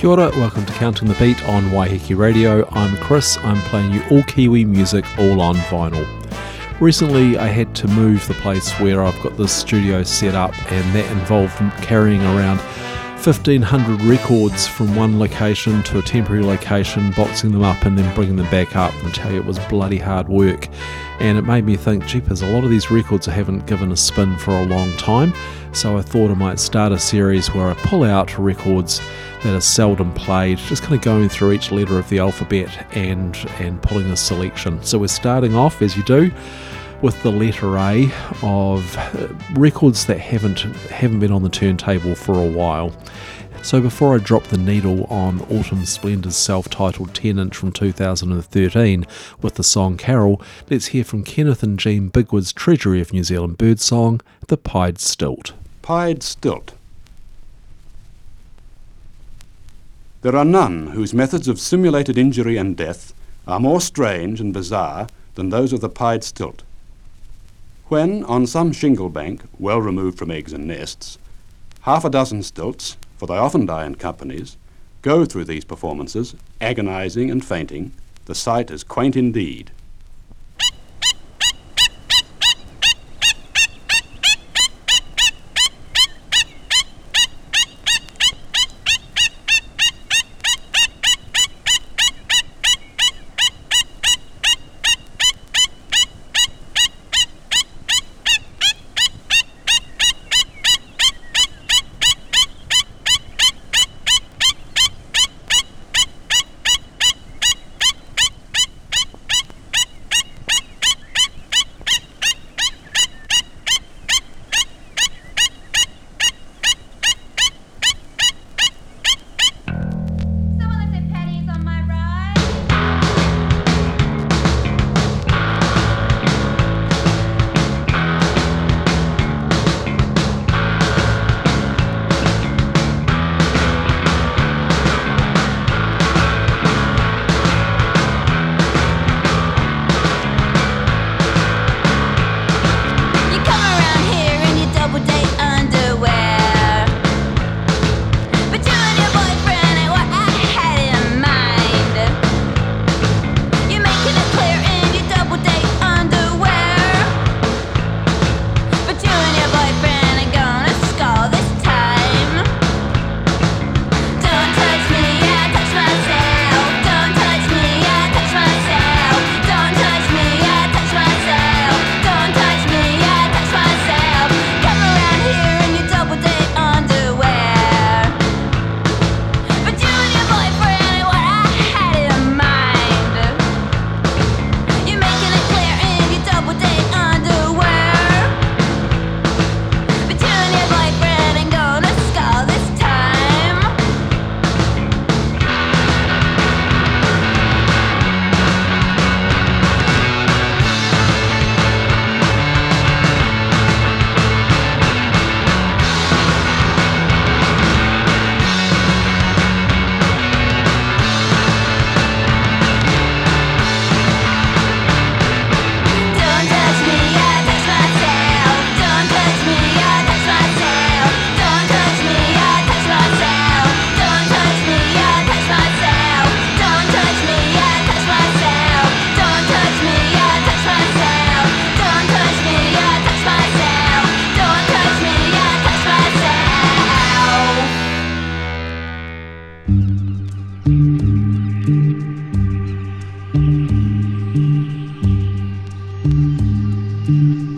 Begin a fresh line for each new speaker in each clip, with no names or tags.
Kia ora, welcome to Counting the Beat on Waiheke Radio. I'm Chris, I'm playing you all Kiwi music, all on vinyl. Recently, I had to move the place where I've got this studio set up, and that involved carrying around 1500 records from one location to a temporary location, boxing them up and then bringing them back up. And tell you, it was bloody hard work. And it made me think, jeepers, a lot of these records I haven't given a spin for a long time. So I thought I might start a series where I pull out records that are seldom played, just kind of going through each letter of the alphabet and and pulling a selection. So we're starting off as you do with the letter A of uh, records that haven't haven't been on the turntable for a while. So before I drop the needle on Autumn Splendor's self-titled 10-inch from 2013 with the song Carol, let's hear from Kenneth and Jean Bigwood's Treasury of New Zealand birdsong, The Pied Stilt.
Pied Stilt. There are none whose methods of simulated injury and death are more strange and bizarre than those of the pied stilt. When, on some shingle bank, well removed from eggs and nests, half a dozen stilts, for they often die in companies, go through these performances, agonizing and fainting, the sight is quaint indeed. Mm-hmm.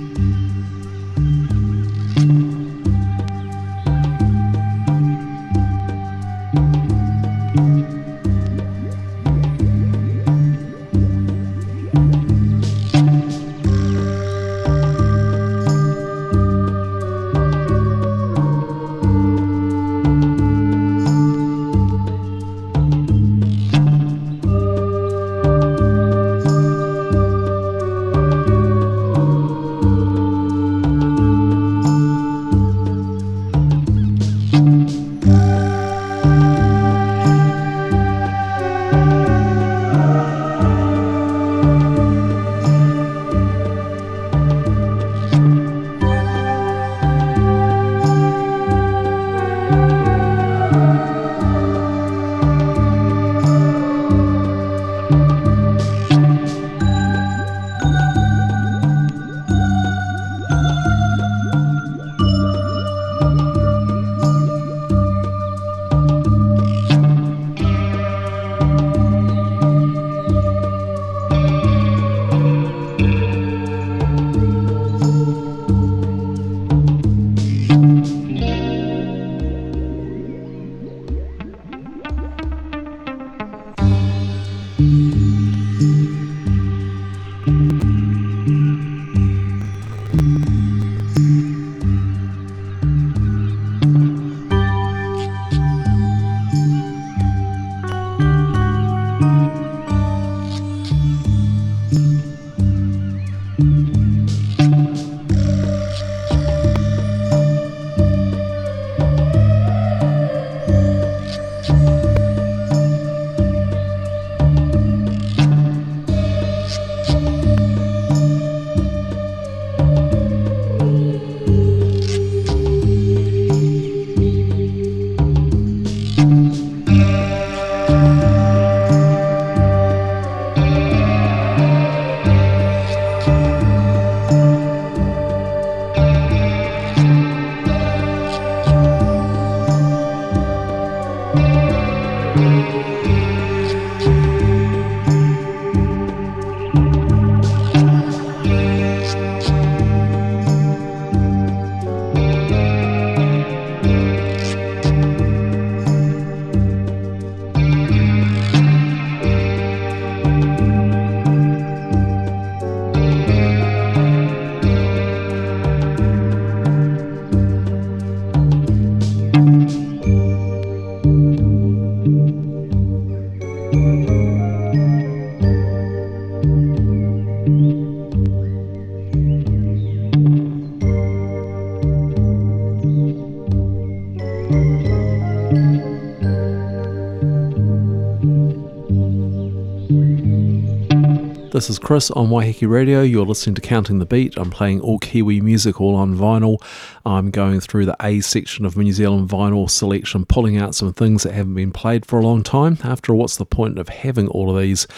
This is Chris on Waiheke Radio. You're listening to Counting the Beat. I'm playing all Kiwi music, all on vinyl. I'm going through the A section of New Zealand vinyl selection, pulling out some things that haven't been played for a long time. After all, what's the point of having all of these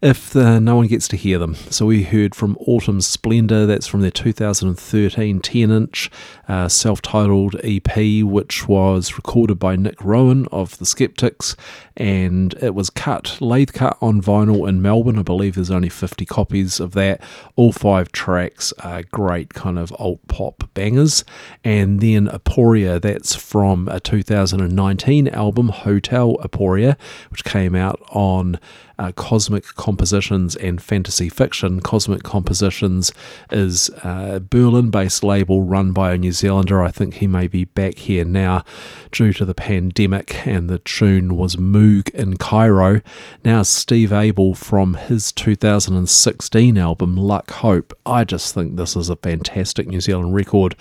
if uh, no one gets to hear them. So we heard from Autumn Splendor, that's from their 2013 10 inch uh, self titled EP, which was recorded by Nick Roughan of The Skeptics, and it was cut, lathe cut on vinyl in Melbourne. I believe there's only 50 copies of that. All five tracks are great kind of alt pop bangers. And then Aporia, that's from a 2019 album, Hotel Aporia, which came out on uh, Cosmic Compositions and Fantasy Fiction. Cosmic Compositions is a Berlin based label run by a New Zealander. I think he may be back here now due to the pandemic, and the tune was Moog in Cairo. Now, Steve Abel from his 2016 album Luck Hope. I just think this is a fantastic New Zealand record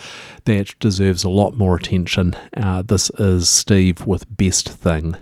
that deserves a lot more attention. Uh, this is Steve with Best Thing.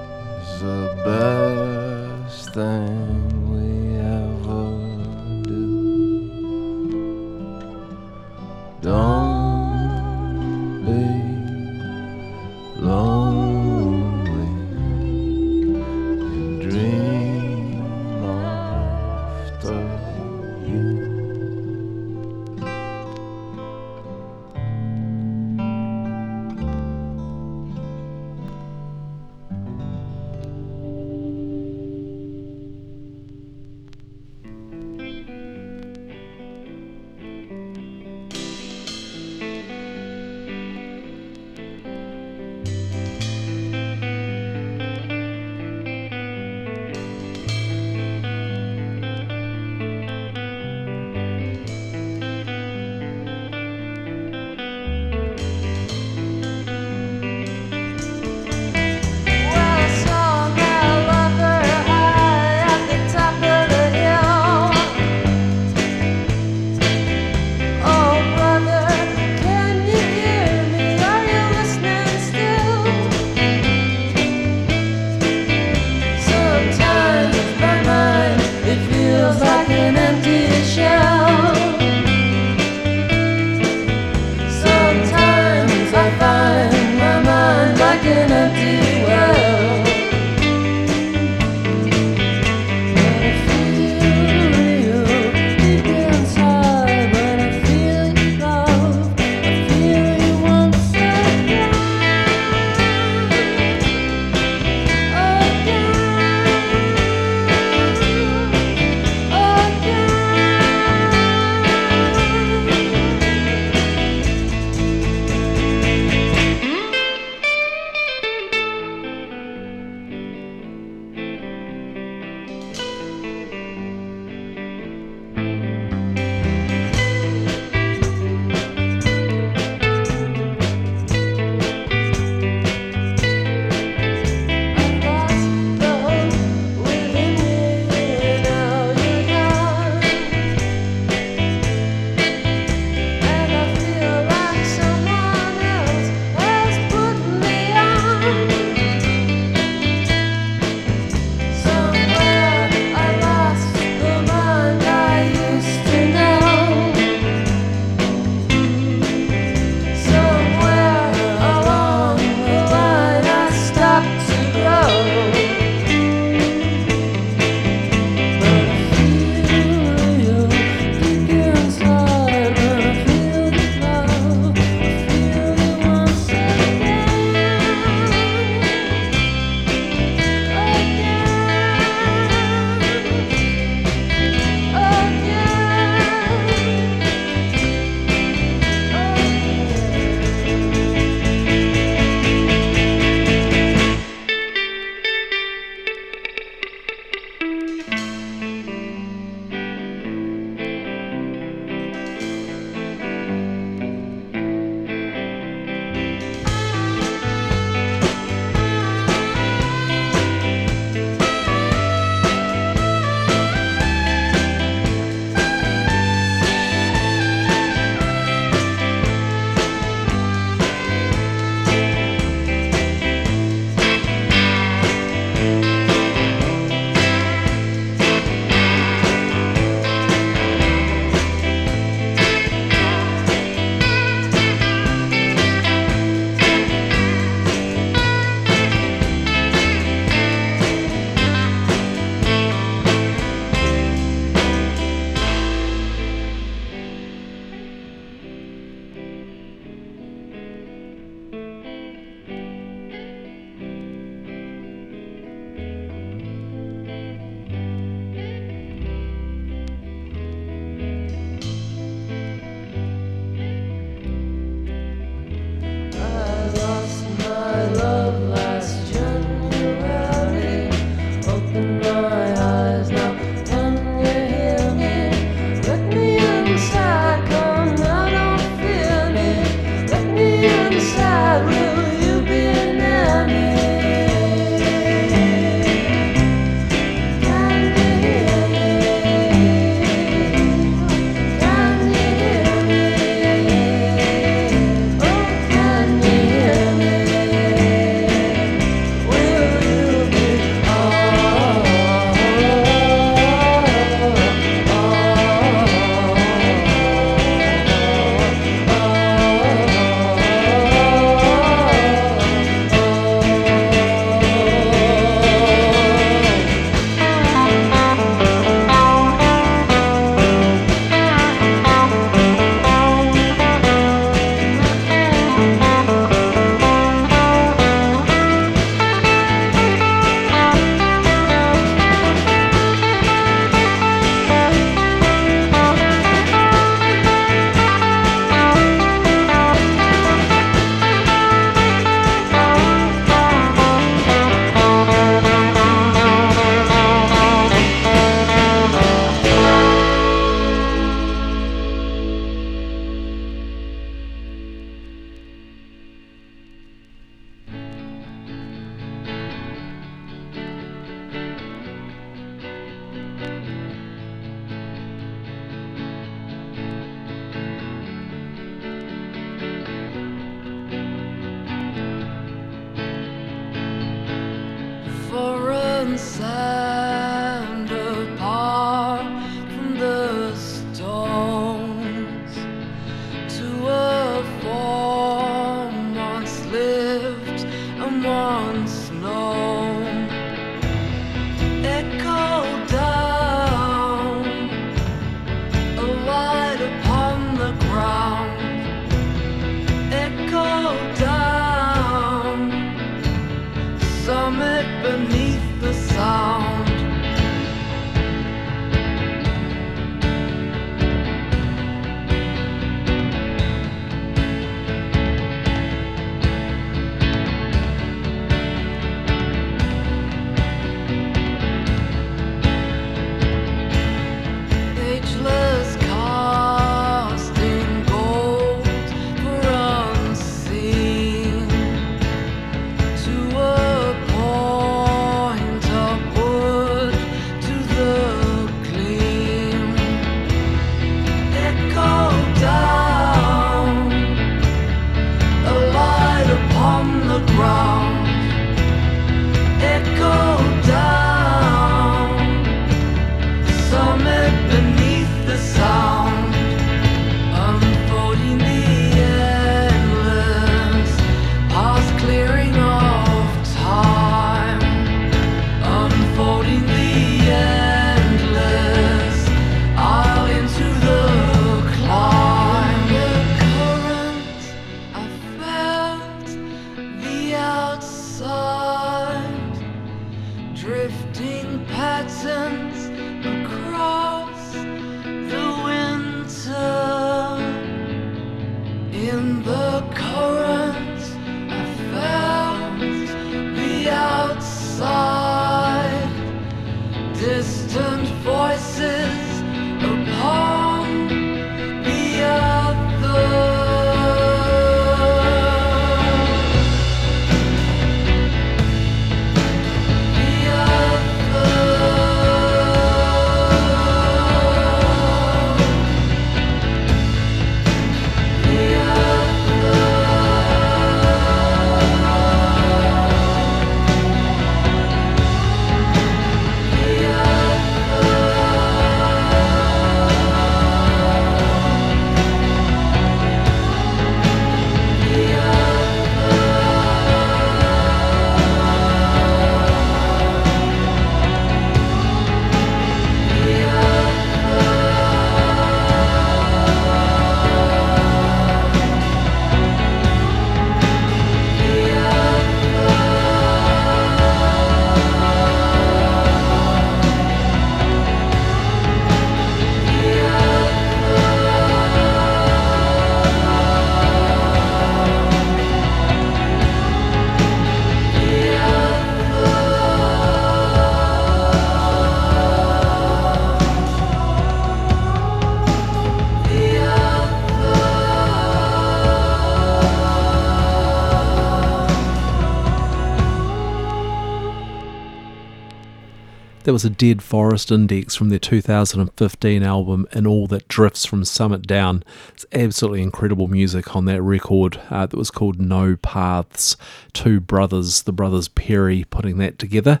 Was a Dead Forest Index from their 2015 album And All That Drifts from Summit Down. It's absolutely incredible music on that record uh, that was called No Paths. Two brothers, the brothers Perry, putting that together.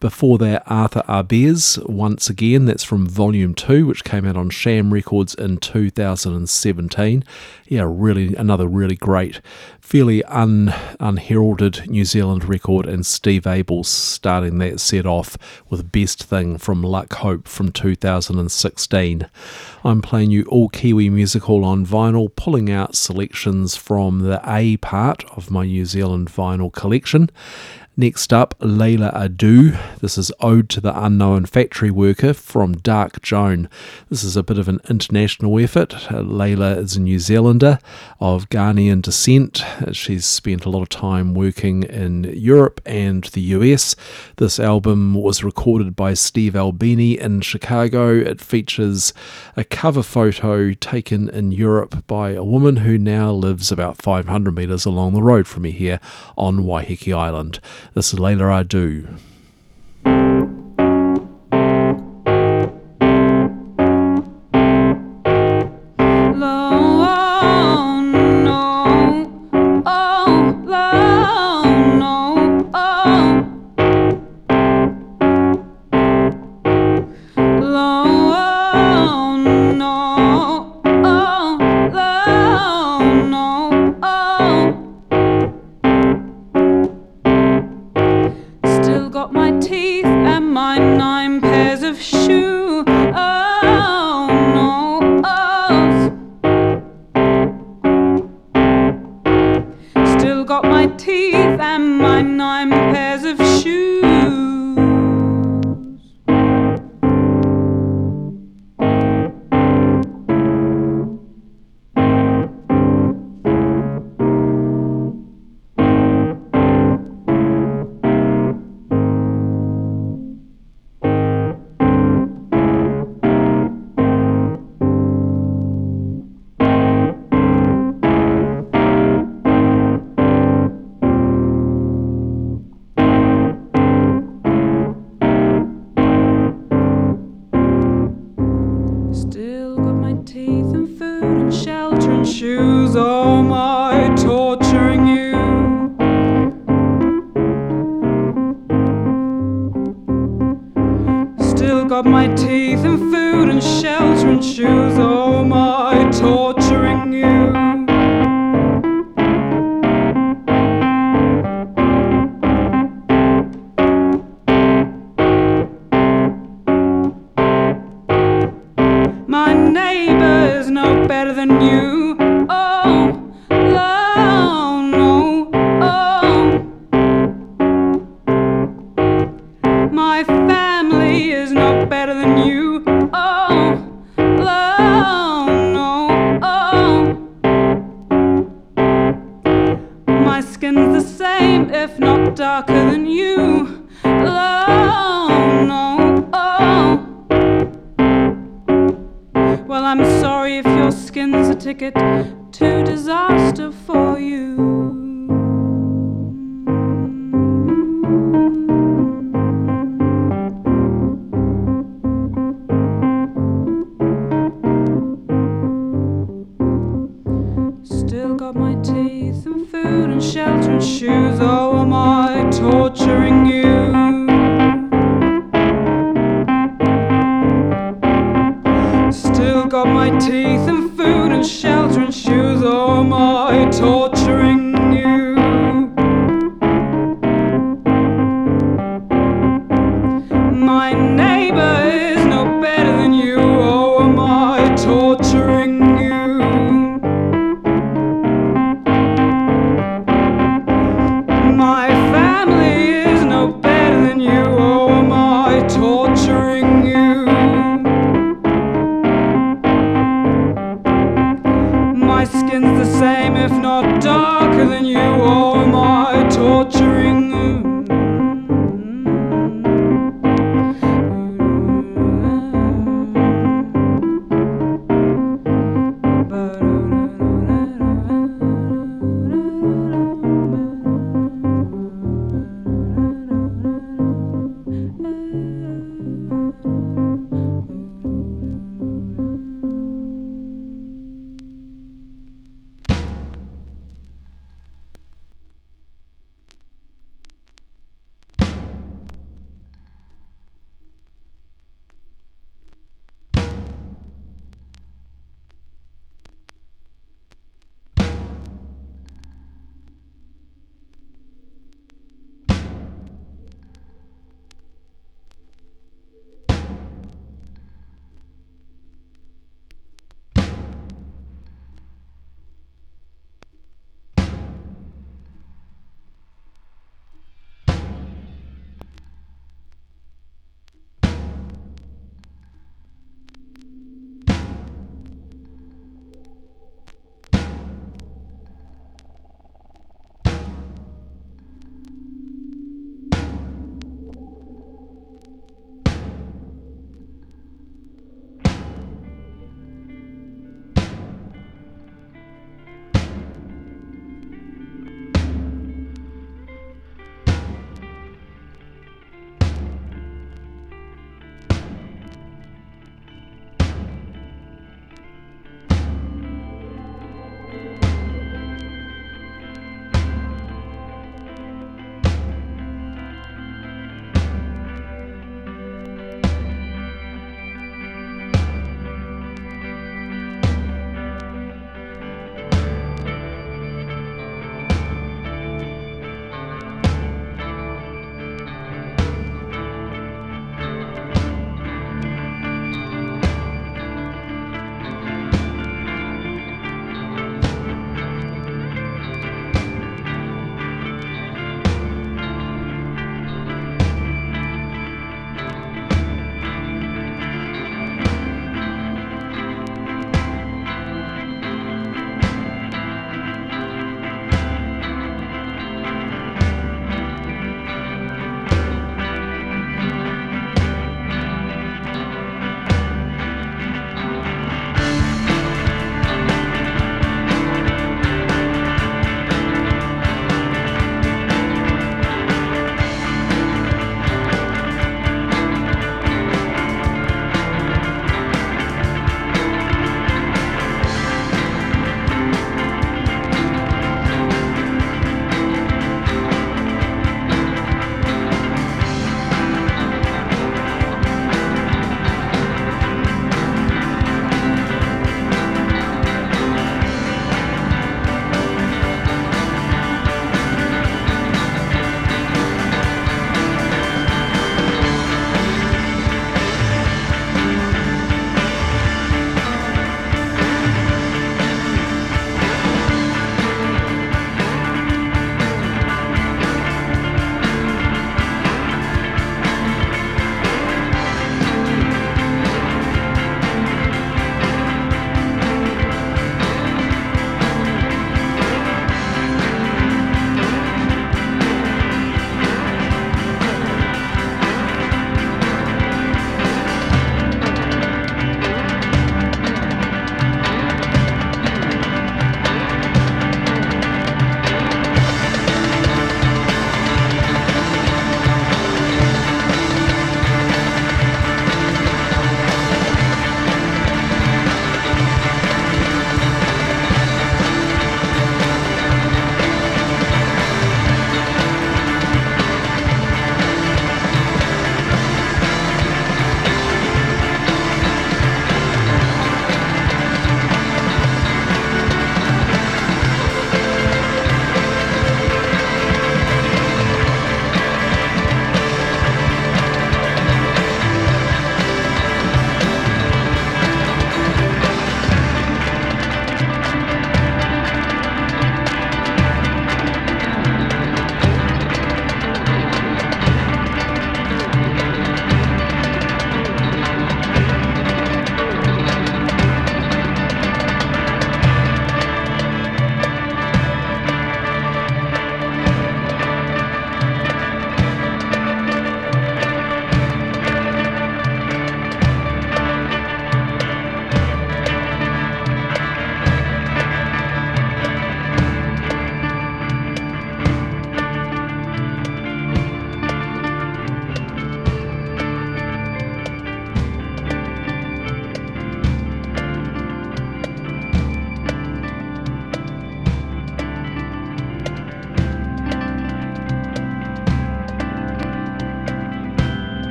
Before that, Arthur Ahbez, once again, that's from Volume 2, which came out on Sham Records in 2017. Yeah, really, another really great, fairly un, unheralded New Zealand record, and Steve Abel's starting that set off with Best Thing from Luck Hope from 2016. I'm playing you all Kiwi musical on vinyl, pulling out selections from the A part of my New Zealand vinyl collection. Next up, Leila Adu. This is Ode to the Unknown Factory Worker from Dark Joan. This is a bit of an international effort. Uh, Leila is a New Zealander of Ghanaian descent. Uh, she's spent a lot of time working in Europe and the US. This album was recorded by Steve Albini in Chicago. It features a cover photo taken in Europe by a woman who now lives about 500 metres along the road from me here on Waiheke Island. This is Leila
I
Adu.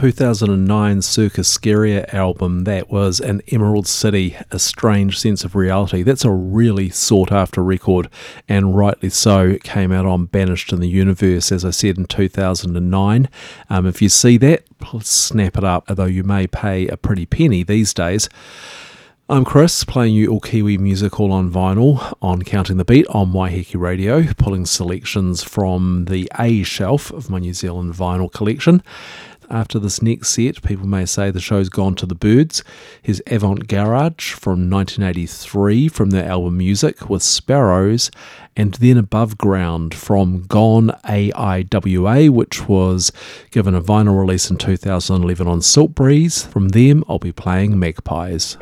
2009 Circus Scaria album that was an Emerald City, A Strange Sense of Reality. That's a really sought after record, and rightly so. It came out on Banished in the Universe, as I said, in 2009. Um, if you see that, snap it up, although you may pay a pretty penny these days. I'm Chris, playing you all Kiwi music all on vinyl on Counting the Beat on Waiheke Radio, pulling selections from the A shelf of my New Zealand vinyl collection after this next set, people may say the show's gone to the birds. His Avant Garage from 1983 from their album Music with Sparrows, and then Above Ground from Gone AIWA, which was given a vinyl release in 2011 on Silk Breeze. From them, I'll be playing Magpies.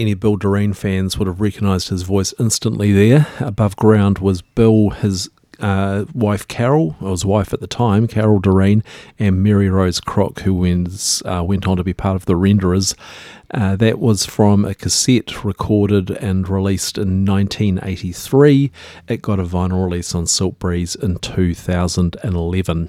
Any Bill Direen fans would have recognised his voice instantly there. Above Ground was Bill, his uh, wife Carol, or his wife at the time, Carol Direen, and Mary Rose Crook, who went, uh, went on to be part of the Renderers. Uh, that was from a cassette recorded and released in 1983. It got a vinyl release on Silk Breeze in 2011.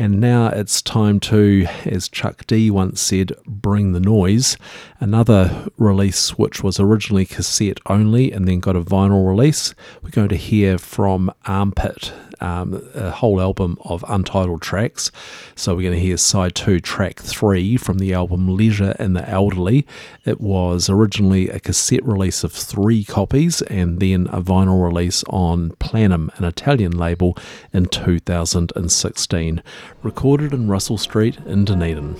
And now it's time to, as Chuck D once said, bring the noise. Another release which was originally cassette only and then got a vinyl release. We're going to hear from Armpit, um, a whole album of untitled tracks. So we're going to hear side two, track three from the album Leisure and the Elderly. It was originally a cassette release of three copies and then a vinyl release on Planum, an Italian label, in 2016 recorded in Russell Street in Dunedin.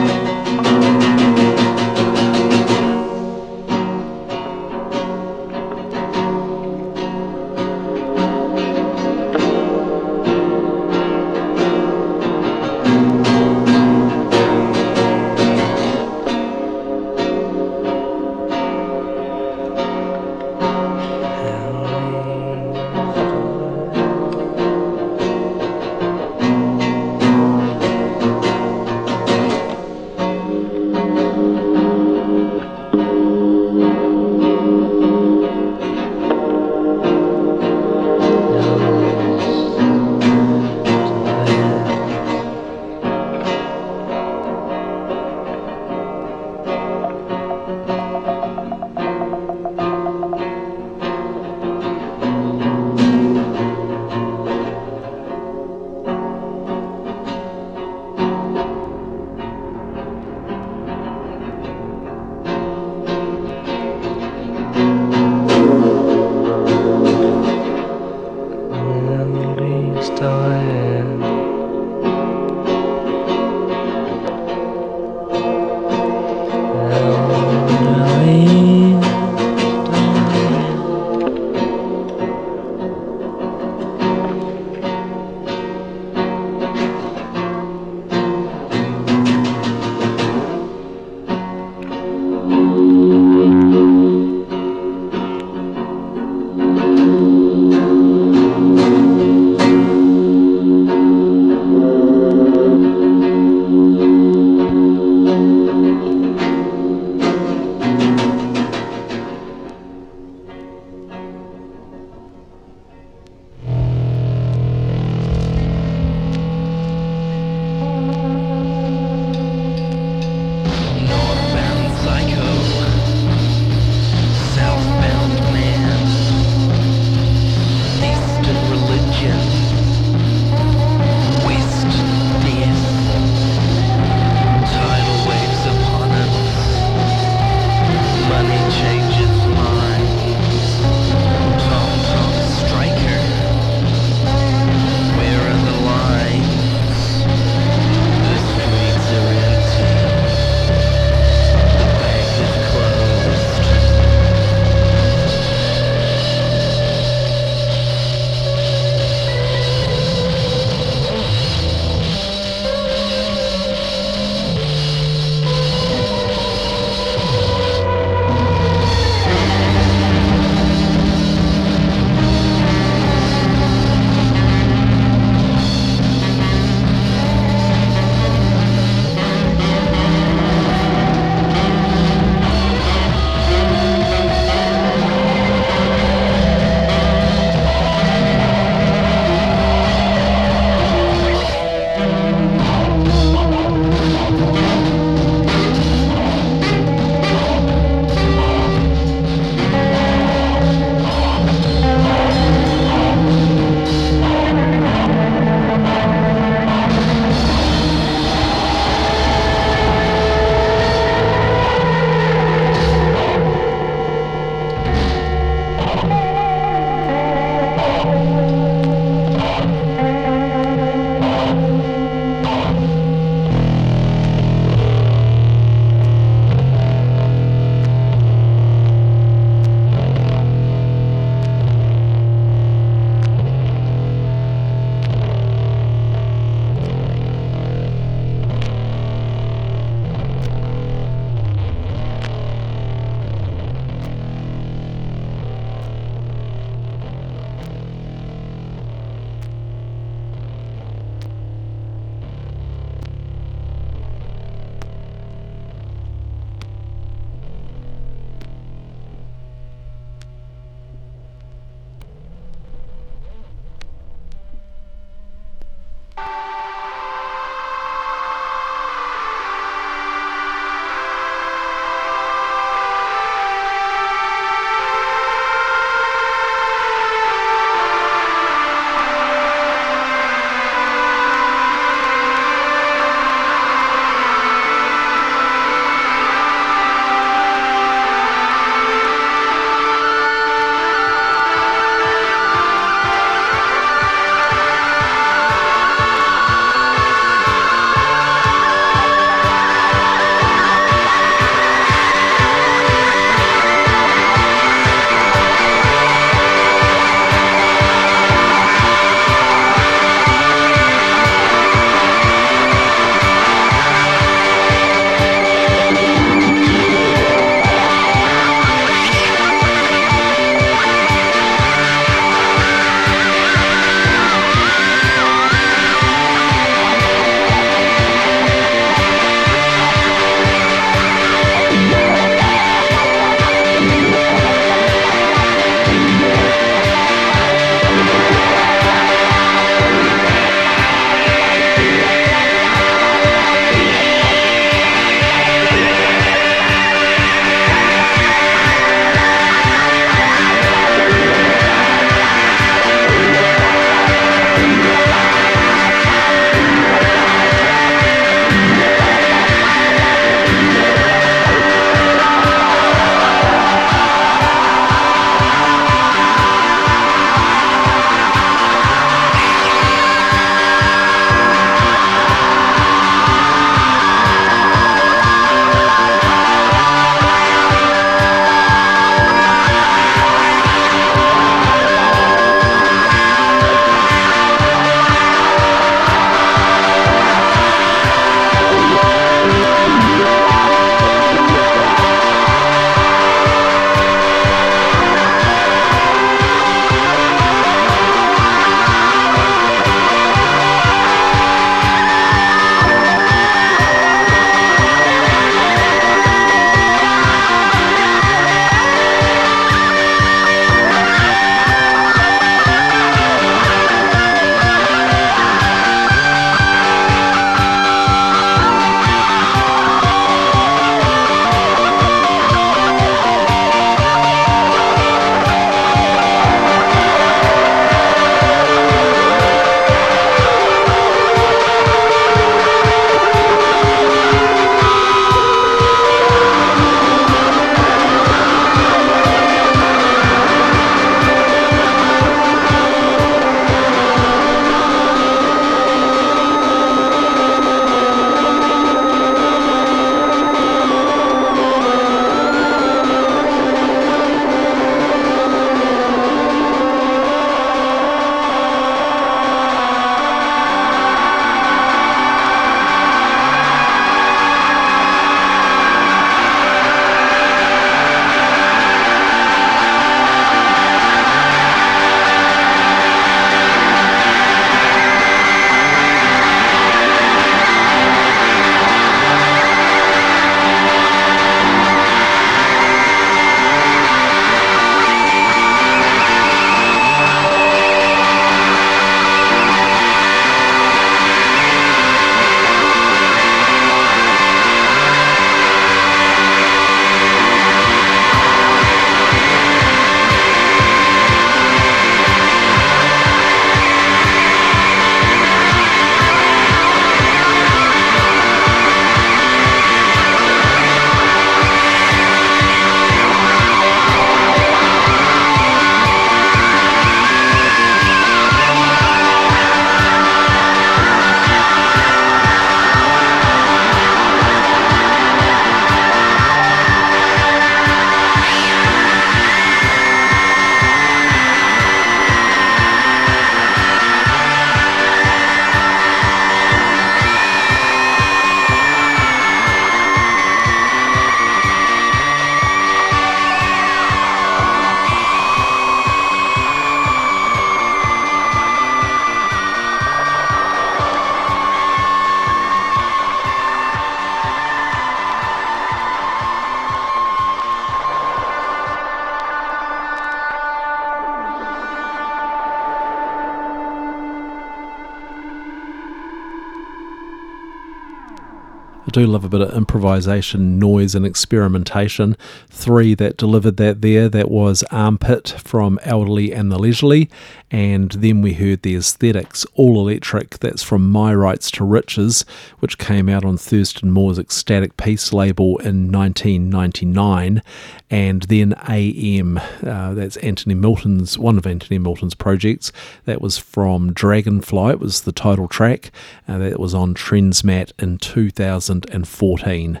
Do love a bit of improvisation, noise, and experimentation. Three that delivered that there that was Armpit from Elderly and the Leisurely, and then we heard the Aesthetics All Electric. That's from My Rights to Riches, which came out on Thurston Moore's Ecstatic Peace label in 1999, and then AM. Uh, that's Anthony Milton's one of Anthony Milton's projects. That was from Dragonfly. It was the title track. Uh, that was on Trensmat in 2014.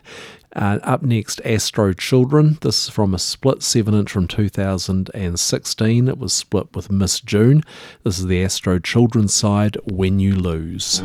Uh, up next, Astro Children. This is from a split 7 inch from 2016. It was split with Miss June. This is the Astro Children side, When You Lose.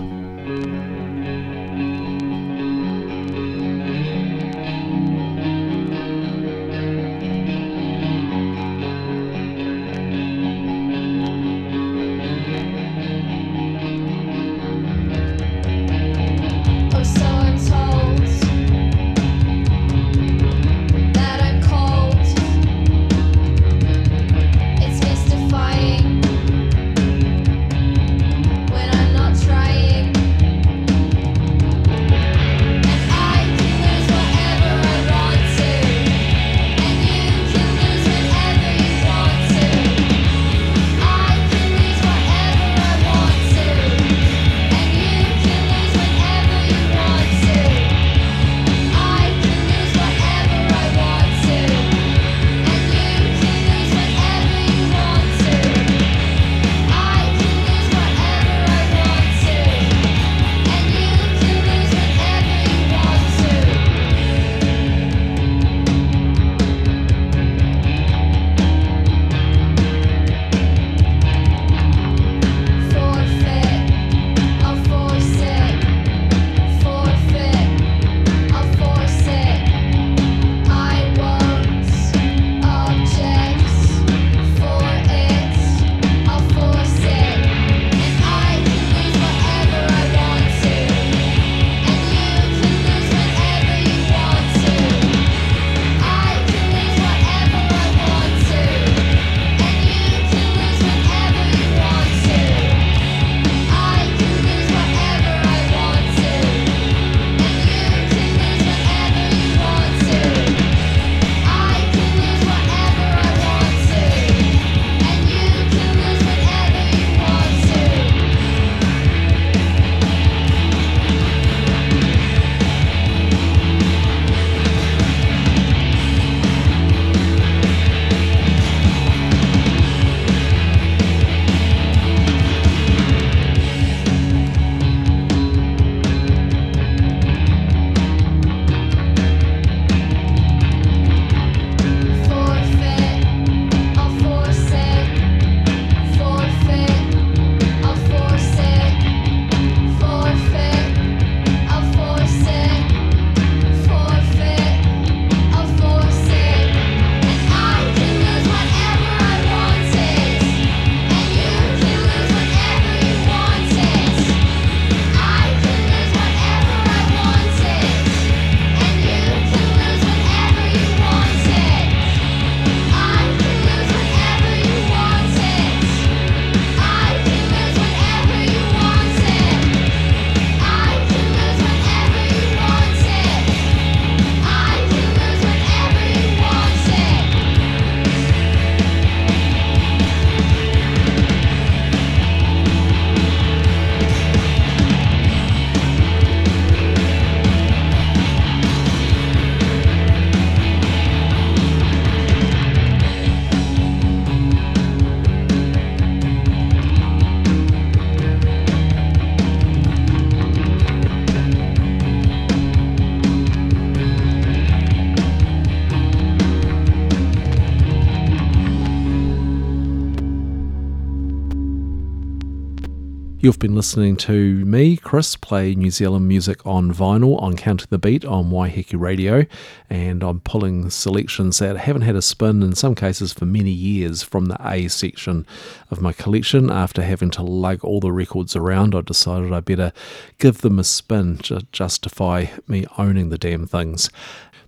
You've been listening to me, Chris, play New Zealand music on vinyl on Counting the Beat on Waiheke Radio, and I'm pulling selections that haven't had a spin in some cases for many years from the A section of my collection. After having to lug all the records around, I decided I better give them a spin to justify me owning the damn things.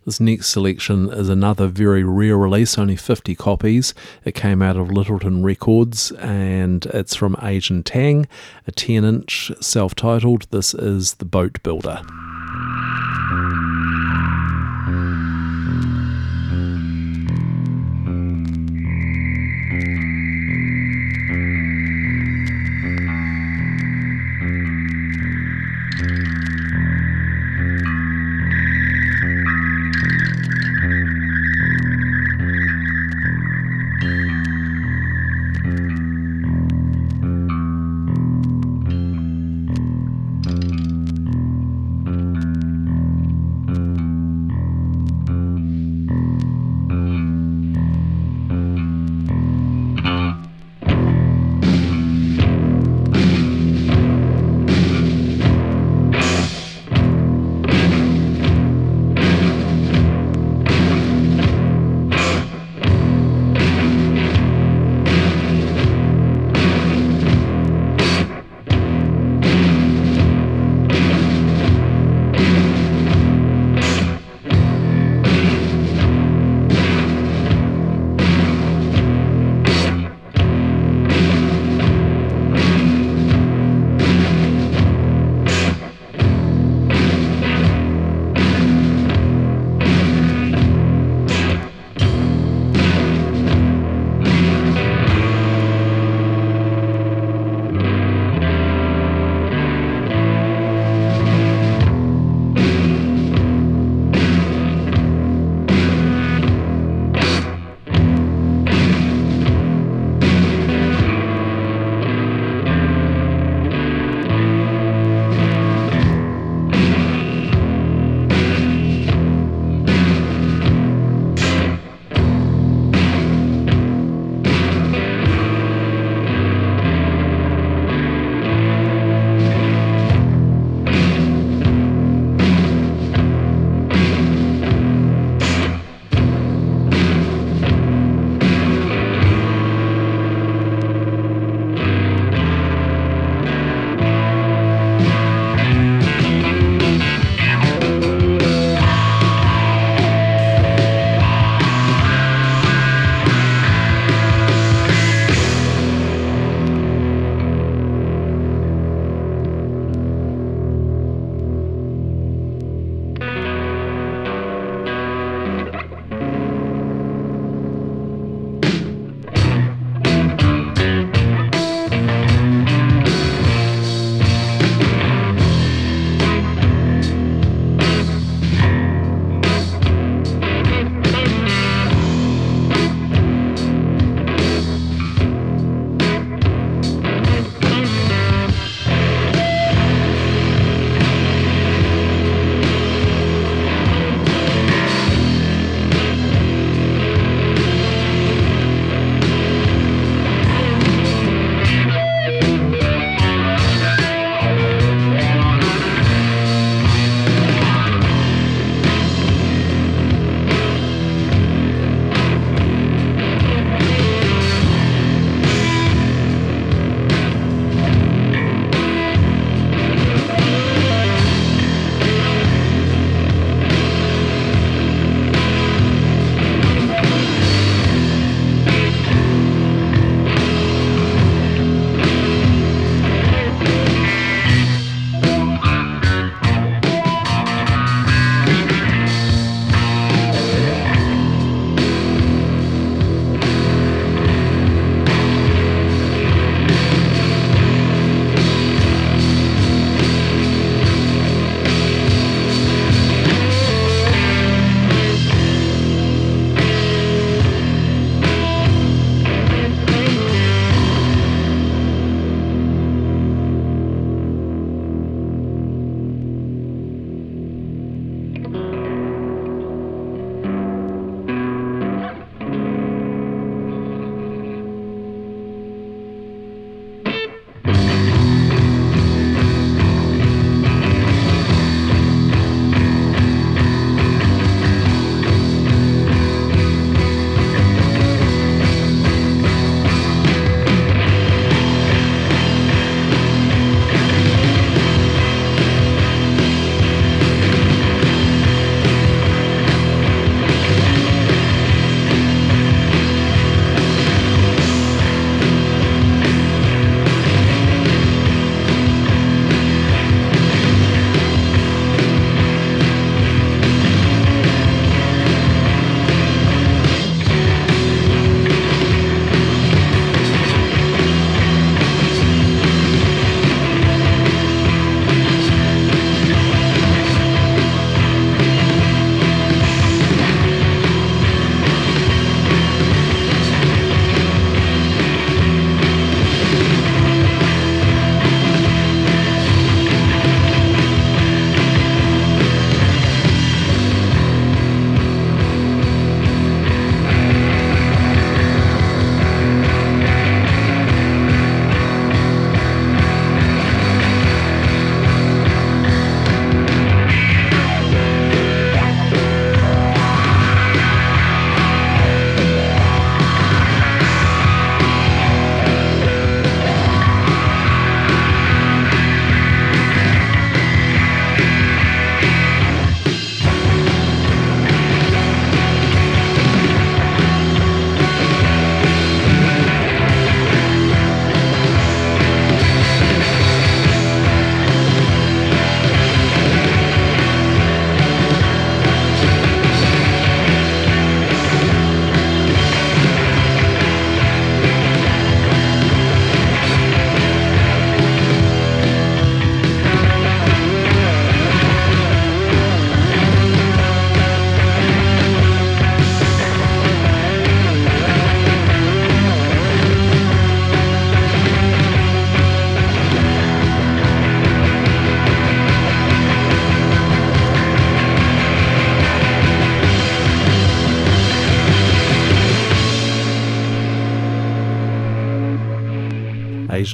This next selection is another very rare release, only 50 copies. It came out of Lyttelton Records and it's from Asian Tang, a 10 inch self titled. This is The Boat Builder.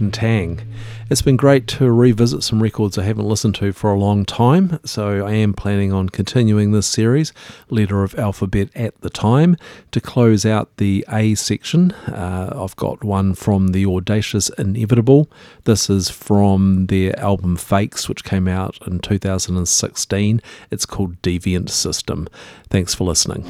Tang. It's been great to revisit some records I haven't listened to for a long time, so I am planning on continuing this series, Letter of Alphabet at the Time. To close out the A section, uh, I've got one from The Audacious Inevitable. This is from their album Fakes, which came out in 2016. It's called Deviant System. Thanks for listening.